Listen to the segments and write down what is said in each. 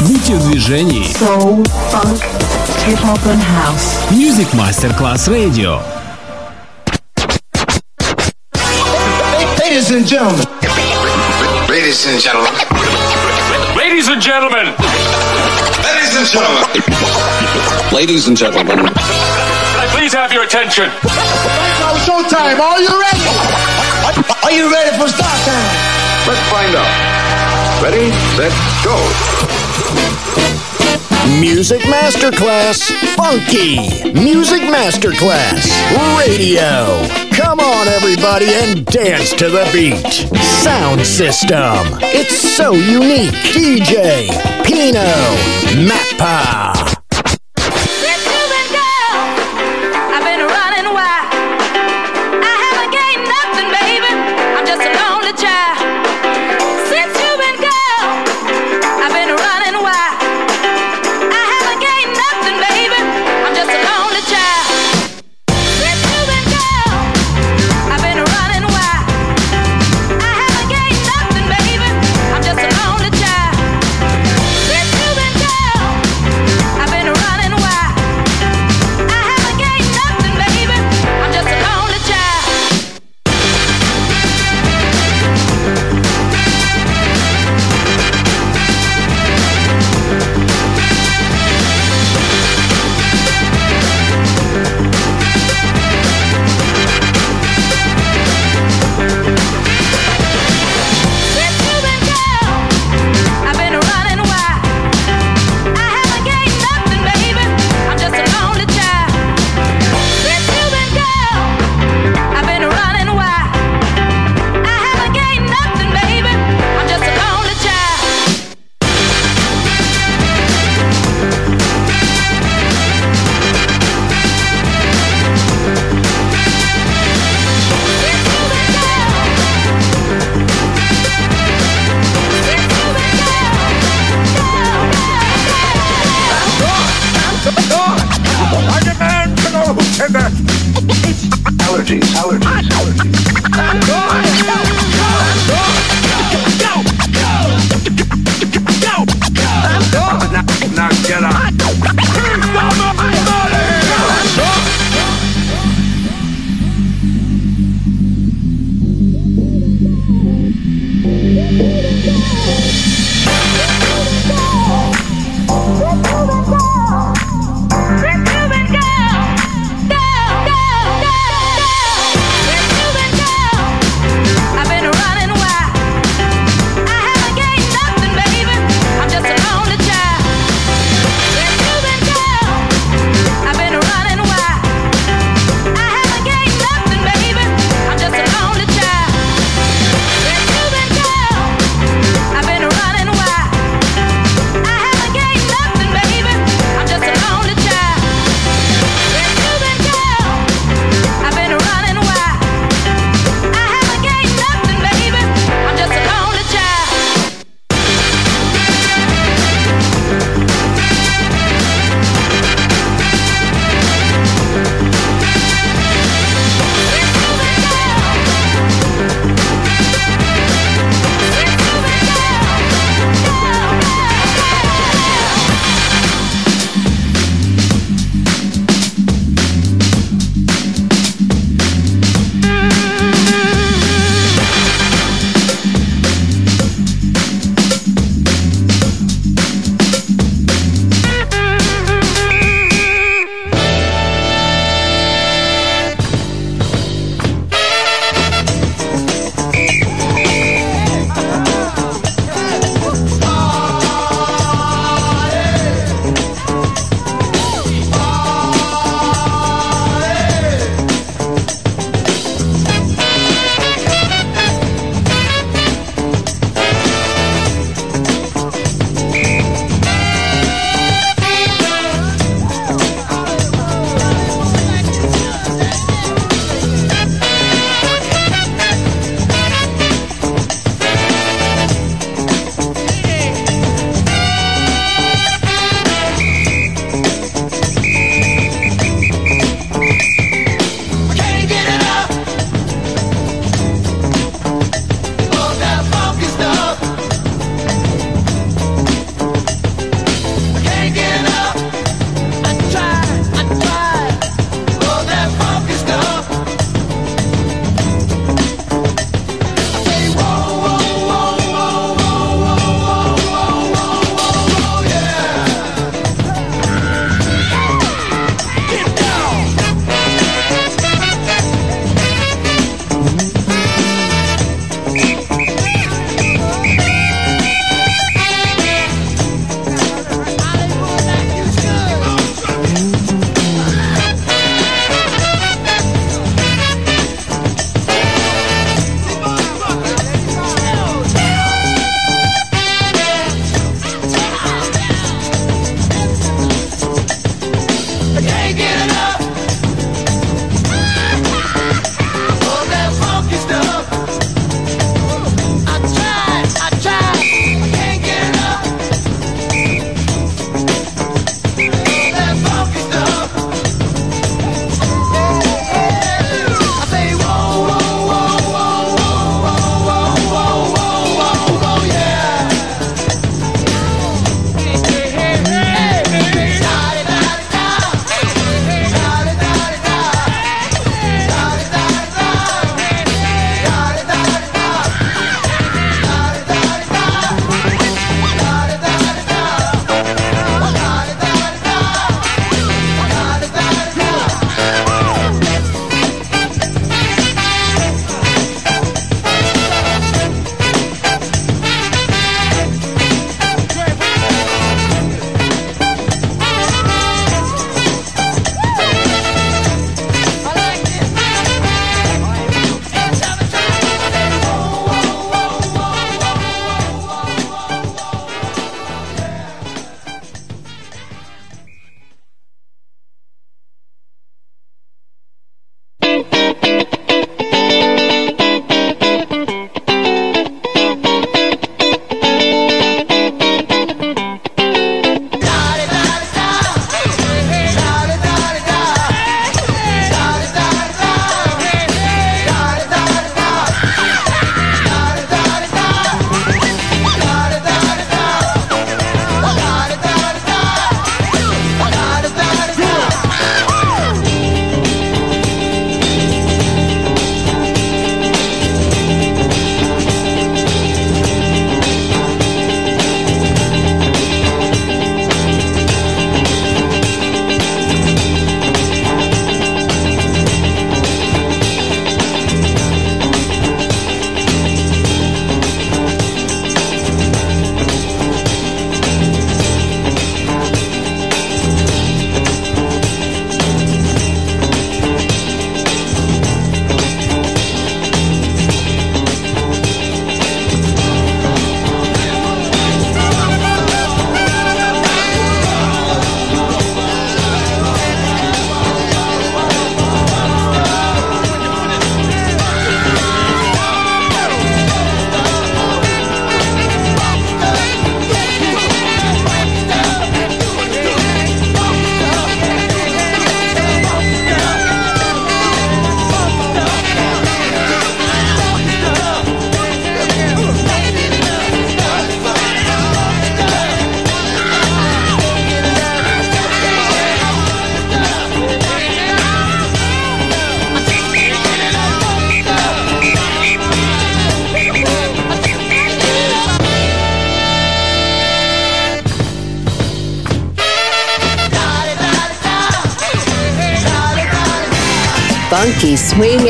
Будьте в движении. Soul, funk, hip hop and house. Music Masterclass Radio. Ladies and gentlemen. Ladies and gentlemen. Ladies and gentlemen. Ladies and gentlemen. Ladies and gentlemen. Can I please have your attention? Now showtime. Are you ready? Are you ready for start time? Let's find out. Ready, set, go. Music Masterclass Funky. Music Masterclass Radio. Come on, everybody, and dance to the beat. Sound system. It's so unique. DJ Pino Mappa.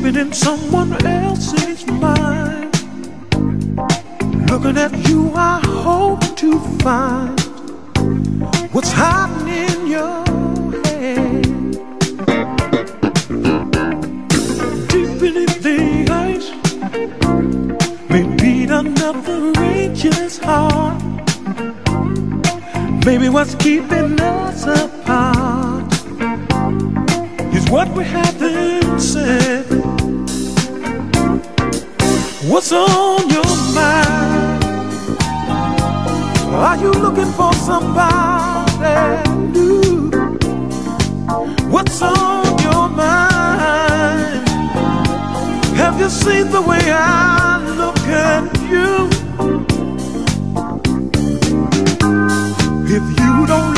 Sleeping in someone else's mind. Looking at you, I hope to find what's hiding in your head. Deep beneath the ice, maybe another ranger's heart. Maybe what's keeping us apart what we haven't said. What's on your mind? Are you looking for somebody new? What's on your mind? Have you seen the way I look at you? If you don't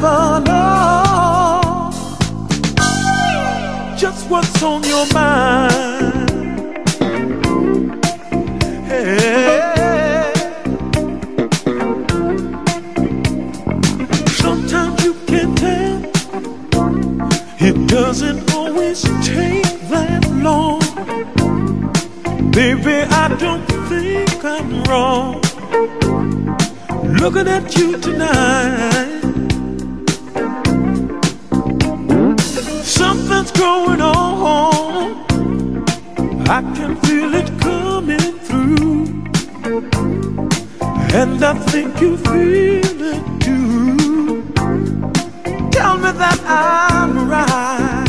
never know just what's on your mind. Sometimes you can tell it doesn't always take that long. Baby, I don't think I'm wrong looking at you tonight. And I think you feel it too. Tell me that I'm right.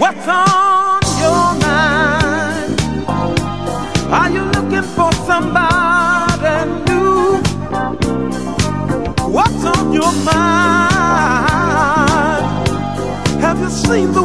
What's on your mind? Are you looking for somebody new? What's on your mind? Have you seen the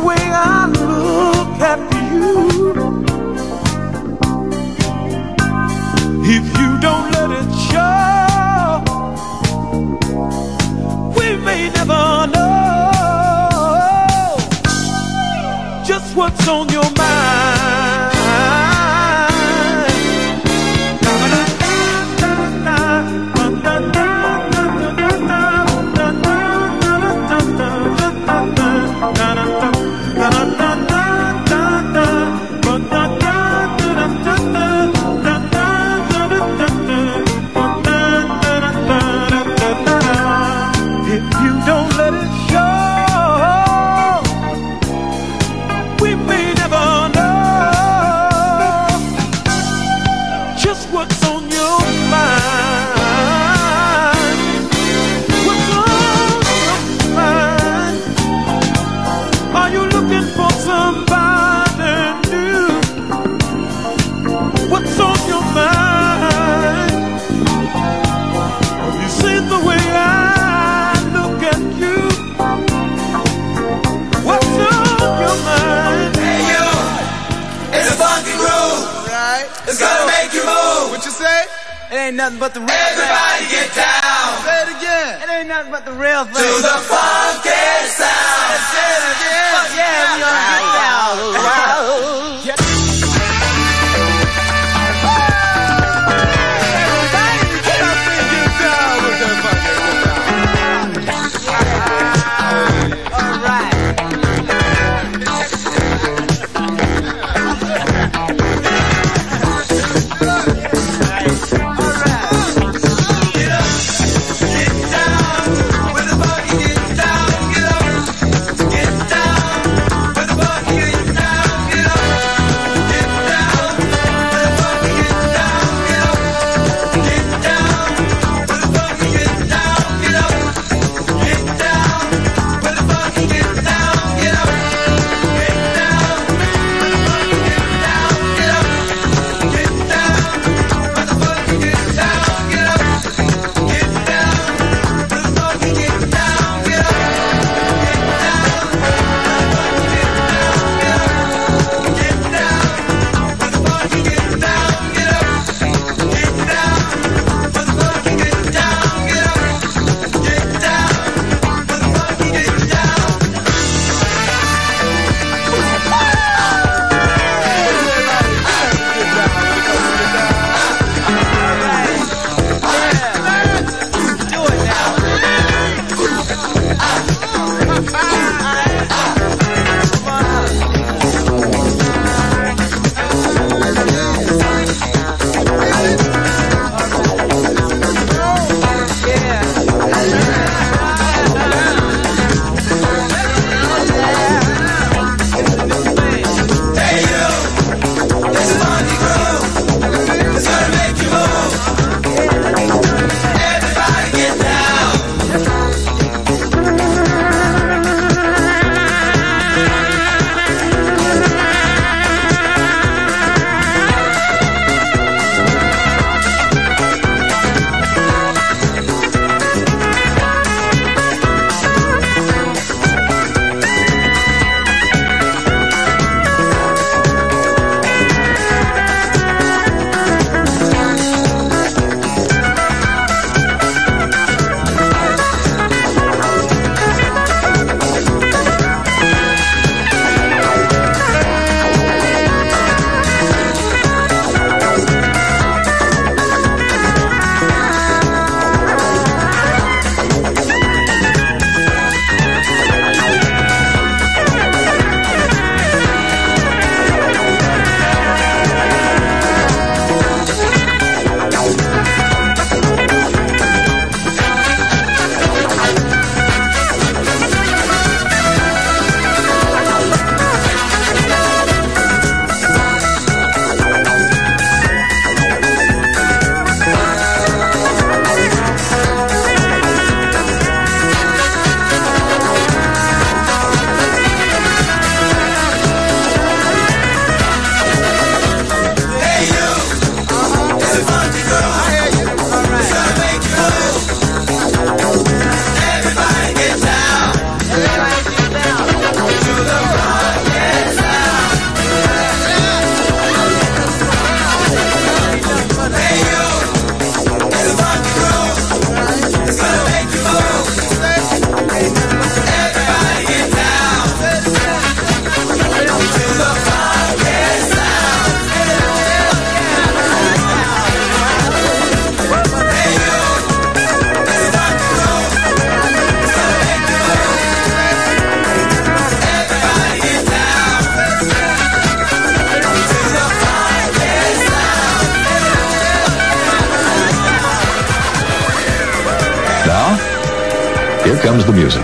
Here comes the music.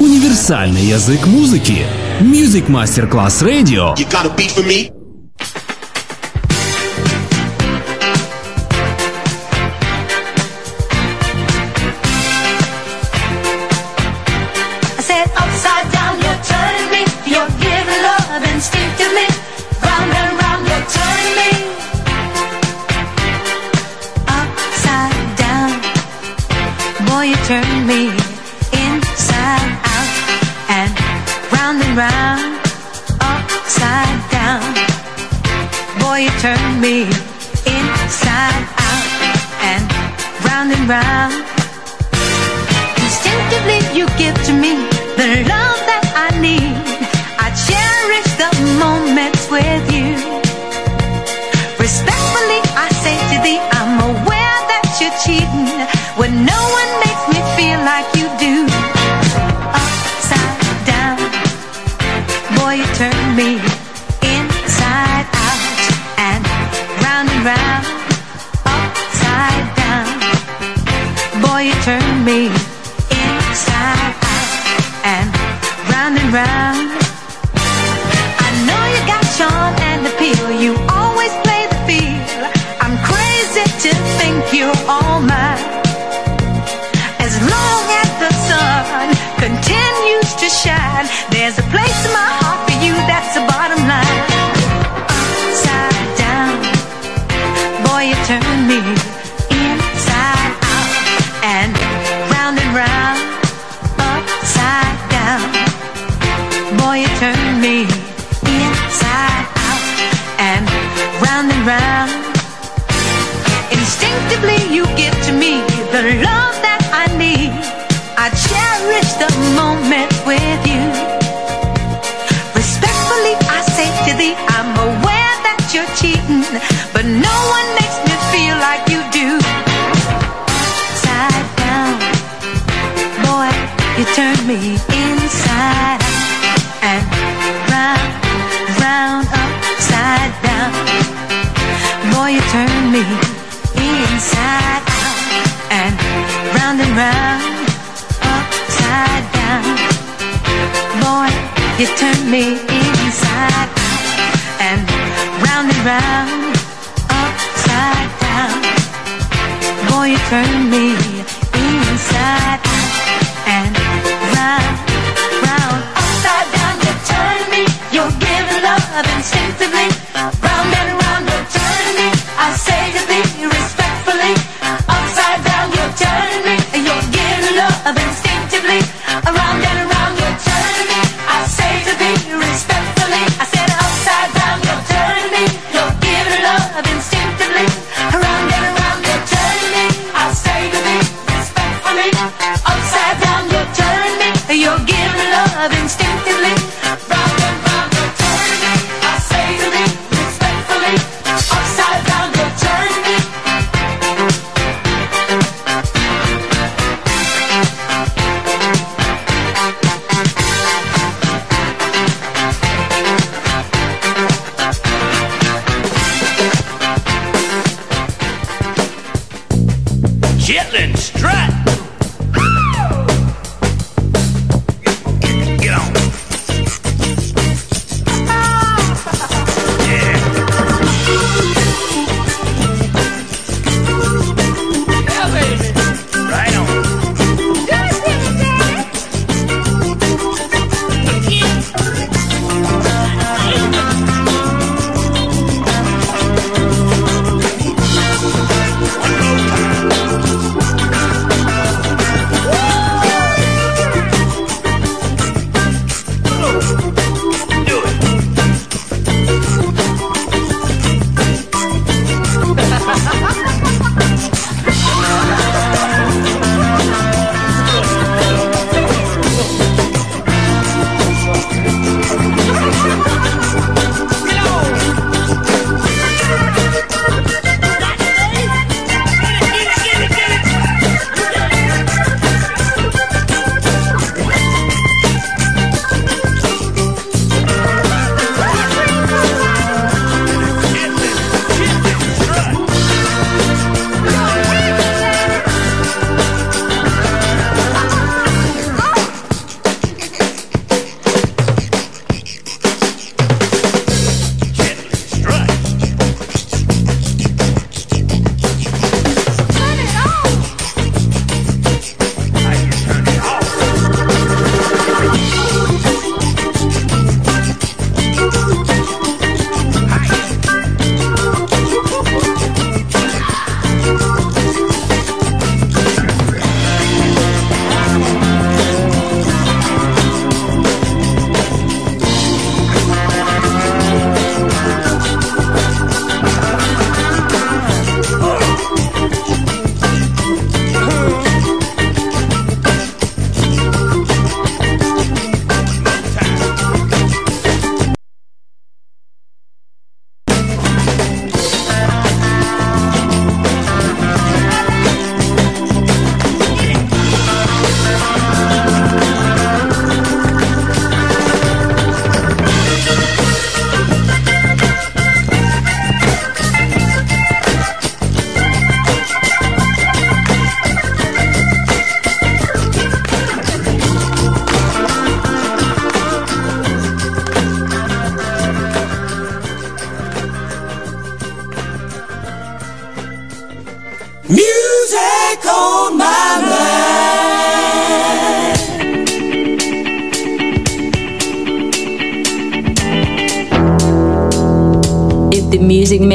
Универсальный язык музыки. Music Master Class Radio. You got beat for me?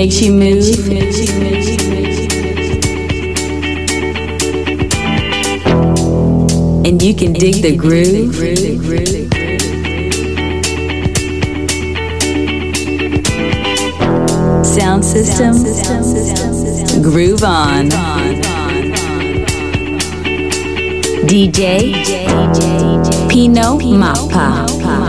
makes you move. And you can dig the groove. Sound system, groove on. DJ Pino Mappa.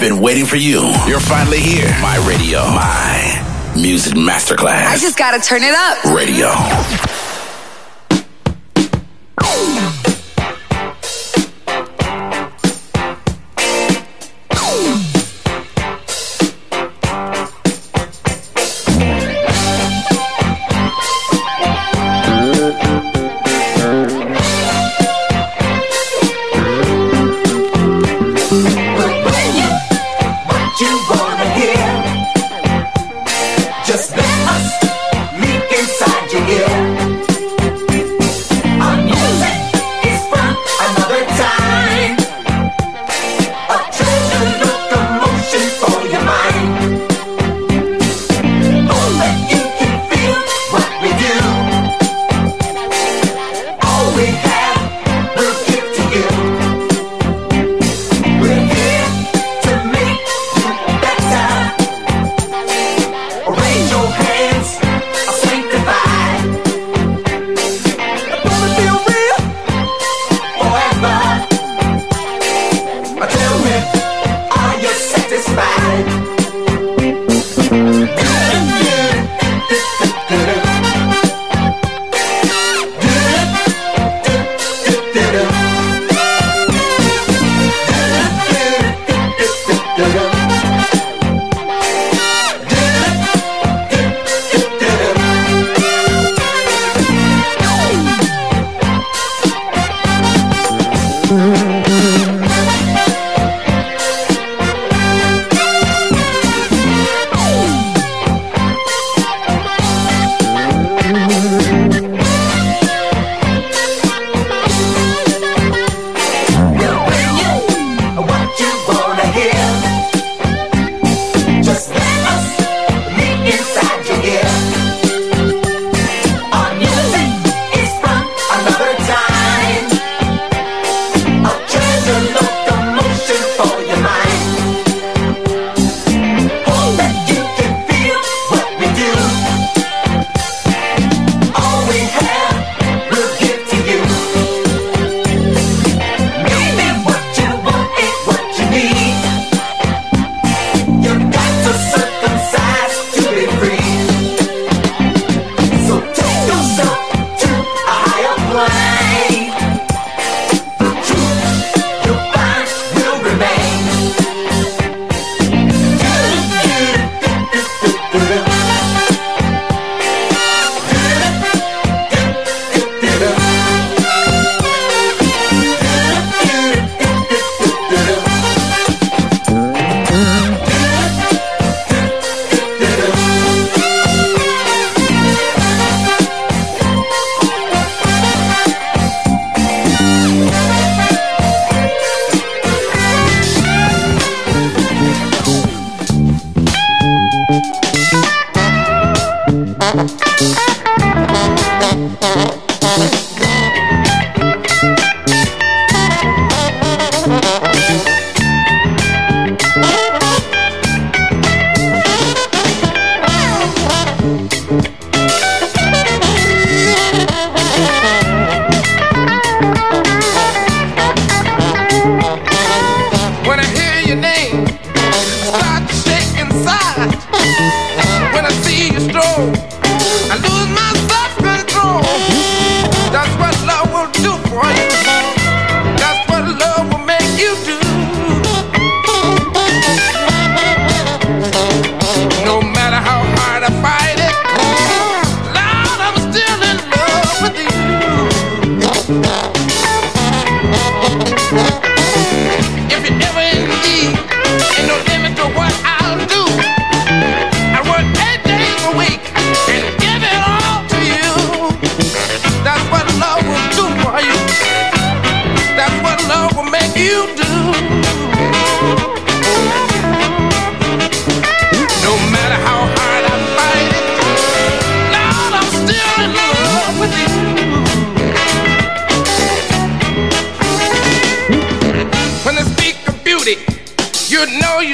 been waiting for you. You're finally here. My radio. My music masterclass. I just gotta turn it up. Radio.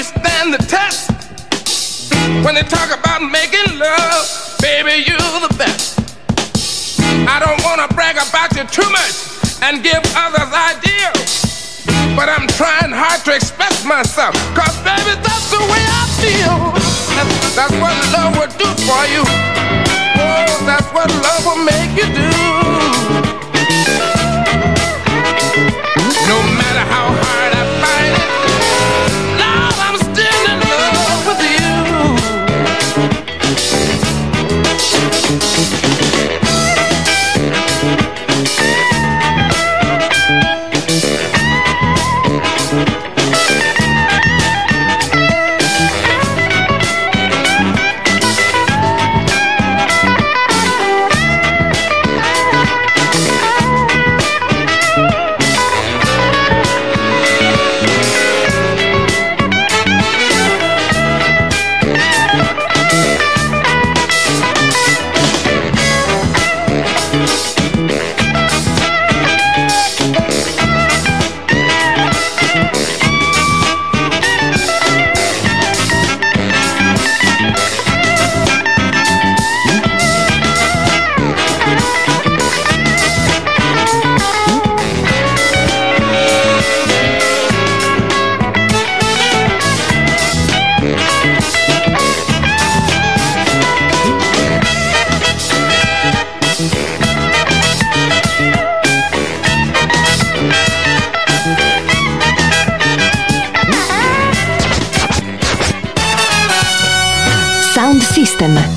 Stand the test. When they talk about making love, baby, you're the best. I don't wanna brag about you too much and give others ideas. But I'm trying hard to express myself. Cause baby, that's the way I feel. That's, that's what love will do for you. Oh, that's what love will make you do.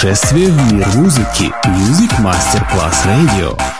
Путешествие в мир музыки. Music Masterclass Radio.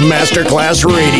Masterclass Radio.